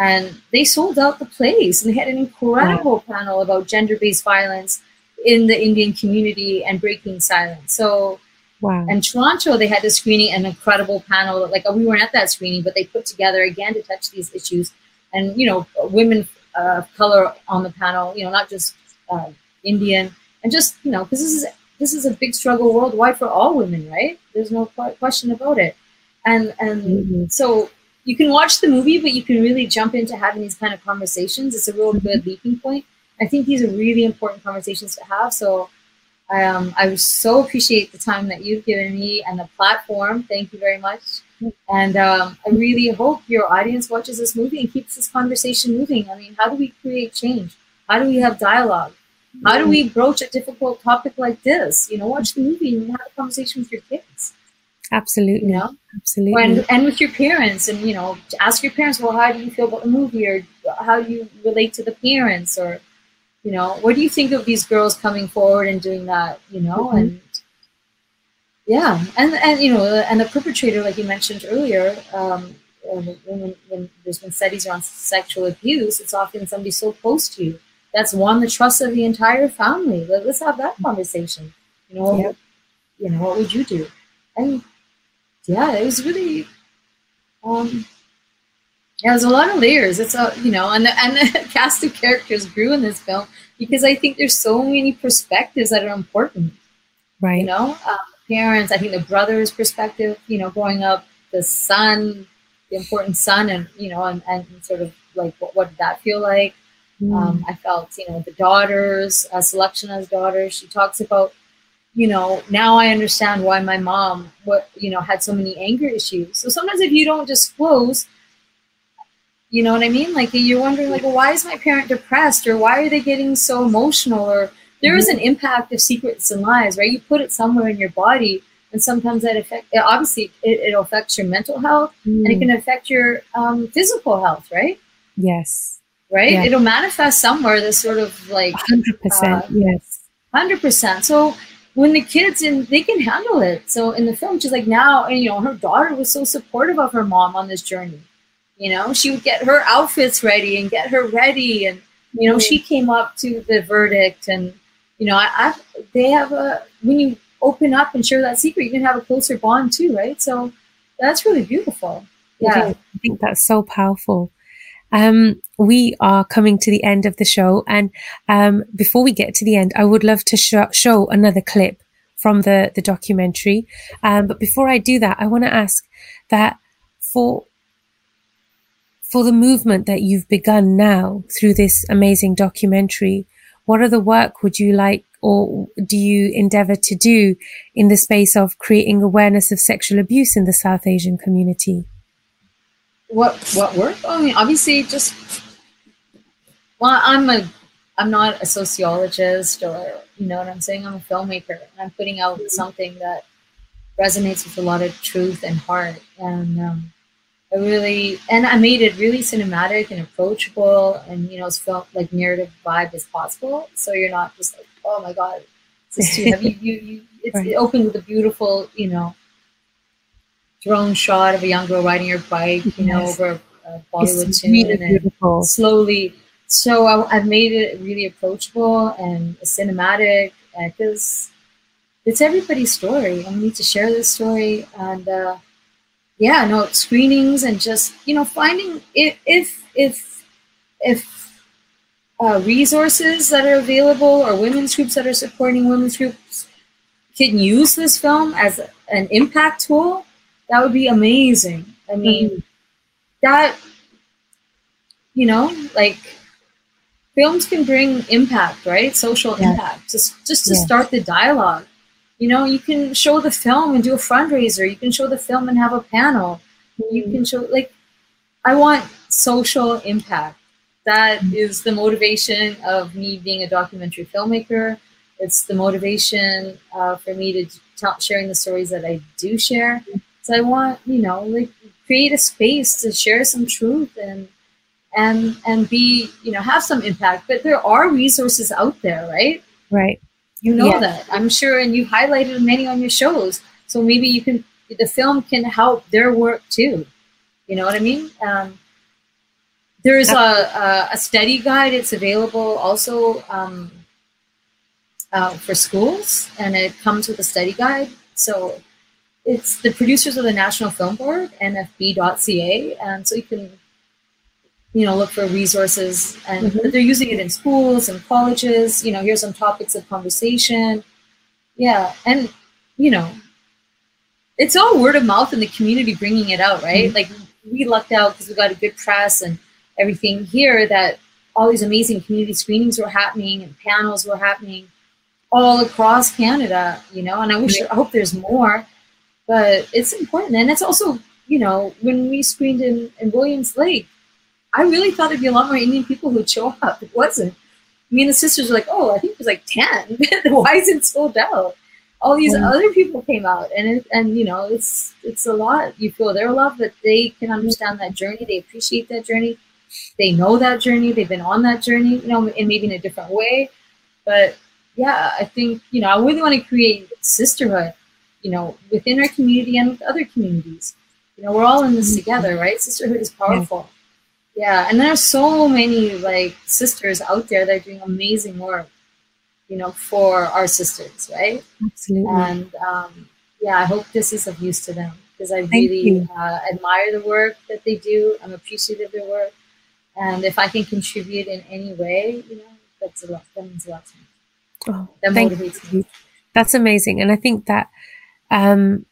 and they sold out the place. And they had an incredible panel about gender-based violence in the Indian community and breaking silence. So, Wow. and Toronto, they had a screening, an incredible panel. Like we weren't at that screening, but they put together again to touch these issues, and you know, women uh, of color on the panel. You know, not just uh, Indian, and just you know, because this is this is a big struggle worldwide for all women, right? There's no que- question about it, and and Mhm. so you can watch the movie, but you can really jump into having these kind of conversations. It's a real good leaping point. I think these are really important conversations to have. So I um, I so appreciate the time that you've given me and the platform. Thank you very much. And um, I really hope your audience watches this movie and keeps this conversation moving. I mean, how do we create change? How do we have dialogue? How do we broach a difficult topic like this? You know, watch the movie and have a conversation with your kids. Absolutely. You know, Absolutely. and and with your parents, and you know, ask your parents, well, how do you feel about the movie, or how do you relate to the parents, or you know, what do you think of these girls coming forward and doing that? You know, Mhm. and yeah, and and you know, and the perpetrator, like you mentioned earlier, um, when, when, when there's been studies around sexual abuse, it's often somebody so close to you that's won the trust of the entire family. Let, us have that conversation. You know, what, Yep. you know, what would you do? And yeah, it was really, um, yeah, there's a lot of layers. It's a you know, and the, and the cast of characters grew in this film because I think there's so many perspectives that are important right. you know um, parents i think the brother's perspective you know growing up the son the important son and you know and, and sort of like what, what did that feel like Mm. um, i felt you know the daughters uh, selection as daughter she talks about you know now i understand why my mom what you know had so many anger issues so sometimes if you don't disclose you know what i mean like you're wondering like well, why is my parent depressed or why are they getting so emotional or there is an impact of secrets and lies, right? You put it somewhere in your body, and sometimes that affect. it- Obviously, it, it affects your mental health, and it Mm. can affect your um, physical health, right? Yes. Right? Yeah. It'll manifest somewhere. This sort of like 100%. Uh, yes. hundred percent. So when the kids and they can handle it. So in the film, she's like now, and you know, her daughter was so supportive of her mom on this journey. You know, she would get her outfits ready and get her ready, and you know, she came up to the verdict, and you know, I, I they have a when you open up and share that secret, you can have a closer bond too, right? So that's really beautiful. Yeah. I think that's so powerful. Um, we are coming to the end of the show, and um, before we get to the end, I would love to show, show another clip from the the documentary. Um, but before I do that, I want to ask that for for the movement that you've begun now through this amazing documentary, what other work would you like or do you endeavor to do in the space of creating awareness of sexual abuse in the South Asian community? What what work? I mean, obviously, just well, I'm a I'm not a sociologist or you know what I'm saying. I'm a filmmaker. I'm putting out something that resonates with a lot of truth and heart, and um, I really and I made it really cinematic and approachable, and you know, as felt like narrative vibe as possible. So you're not just like, oh my god, this is too heavy. you, you, it's, right. it opened with a beautiful, you know, drone shot of a young girl riding her bike, you yes. know, over a Bollywood it's tune, really and beautiful. slowly. So I, have made it really approachable and cinematic because it's everybody's story. I need to share this story and. Uh, yeah, no screenings and just you know finding if if if if uh, resources that are available or women's groups that are supporting women's groups can use this film as an impact tool, that would be amazing. I mean, mm-hmm. that you know, like films can bring impact, right? Social yeah. impact, just just to yeah. start the dialogue you know, you can show the film and do a fundraiser. You can show the film and have a panel. You can show like I want social impact. That mm-hmm. is the motivation of me being a documentary filmmaker. It's the motivation uh, for me to tell, sharing the stories that I do share. So I want, you know, like create a space to share some truth and and and be, you know, have some impact. But there are resources out there, right? Right. You know yeah. that, I'm sure, and you highlighted many on your shows. So maybe you can, the film can help their work too. You know what I mean? Um, there's a, a, a, study guide. It's available also um, uh, for schools, and it comes with a study guide. So it's the producers of the National Film Board, NFB.ca, and so you can you know, look for resources and mm-hmm. they're using it in schools and colleges. You know, here's some topics of conversation. Yeah. And, you know, it's all word of mouth in the community bringing it out, right? Mm-hmm. Like we lucked out because we got a good press and everything here that all these amazing community screenings were happening and panels were happening all across Canada, you know, and I wish, I hope there's more, but it's important. And it's also, you know, when we screened in, in Williams Lake, I really thought there'd be a lot more Indian people who'd show up. It wasn't. Me and the sisters were like, oh, I think it was like 10. Why is it sold out? All these mm. other people came out, and it, and you know, it's it's a lot. You feel their love, but they can understand that journey. They appreciate that journey. They know that journey. They've been on that journey, you know, and maybe in a different way. But yeah, I think you know, I really want to create sisterhood, you know, within our community and with other communities. You know, we're all in this mm-hmm. together, right? Sisterhood is powerful. Yeah, and there are so many like sisters out there that are doing amazing work, you know, for our sisters, right? Absolutely. And um, yeah, I hope this is of use to them because I really uh, admire the work that they do. I'm appreciative of their work, and if I can contribute in any way, you know, that's a lot. That means a lot to me. Oh, that motivates me. That's amazing, and I think that um,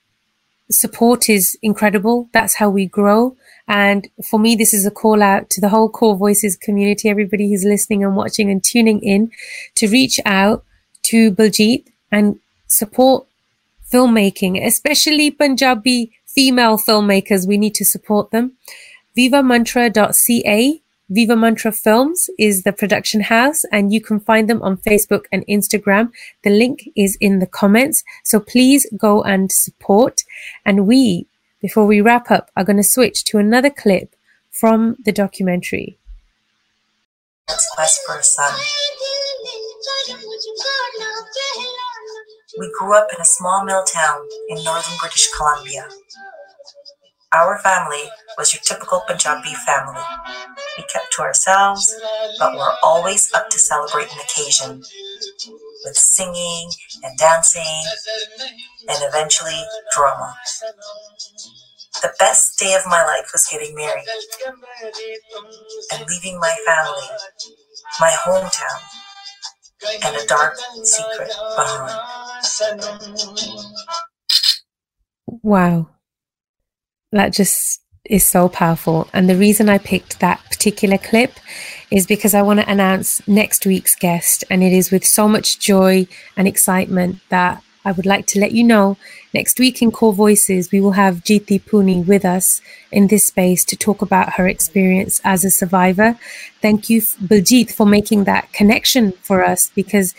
support is incredible. That's how we grow. And for me, this is a call out to the whole Core Voices community, everybody who's listening and watching and tuning in to reach out to Baljit and support filmmaking, especially Punjabi female filmmakers. We need to support them. VivaMantra.ca Viva Mantra Films is the production house and you can find them on Facebook and Instagram. The link is in the comments. So please go and support. And we, before we wrap up, are going to switch to another clip from the documentary. A son. We grew up in a small mill town in northern British Columbia. Our family was your typical Punjabi family. We kept to ourselves, but were always up to celebrate an occasion with singing and dancing and eventually drama. The best day of my life was getting married and leaving my family, my hometown, and a dark secret behind. Wow that just is so powerful. And the reason I picked that particular clip is because I want to announce next week's guest. And it is with so much joy and excitement that I would like to let you know next week in Core Voices, we will have Jeeti Pooni with us in this space to talk about her experience as a survivor. Thank you, Baljit, for making that connection for us because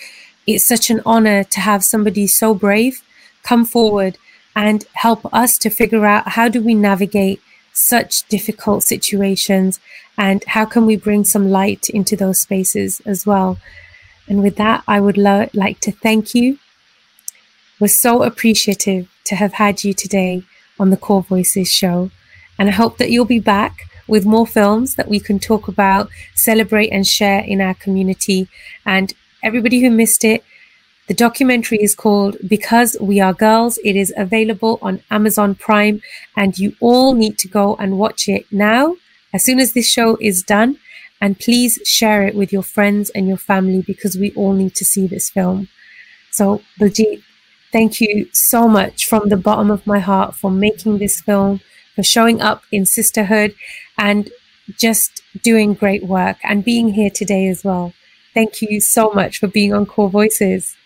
it's such an honor to have somebody so brave come forward and help us to figure out how do we navigate such difficult situations and how can we bring some light into those spaces as well. And with that, I would lo- like to thank you we're so appreciative to have had you today on the Core Voices show. And I hope that you'll be back with more films that we can talk about, celebrate, and share in our community. And everybody who missed it, the documentary is called Because We Are Girls. It is available on Amazon Prime, and you all need to go and watch it now, as soon as this show is done. And please share it with your friends and your family because we all need to see this film. So, Baljit, Thank you so much from the bottom of my heart for making this film, for showing up in sisterhood, and just doing great work and being here today as well. Thank you so much for being on Core Voices.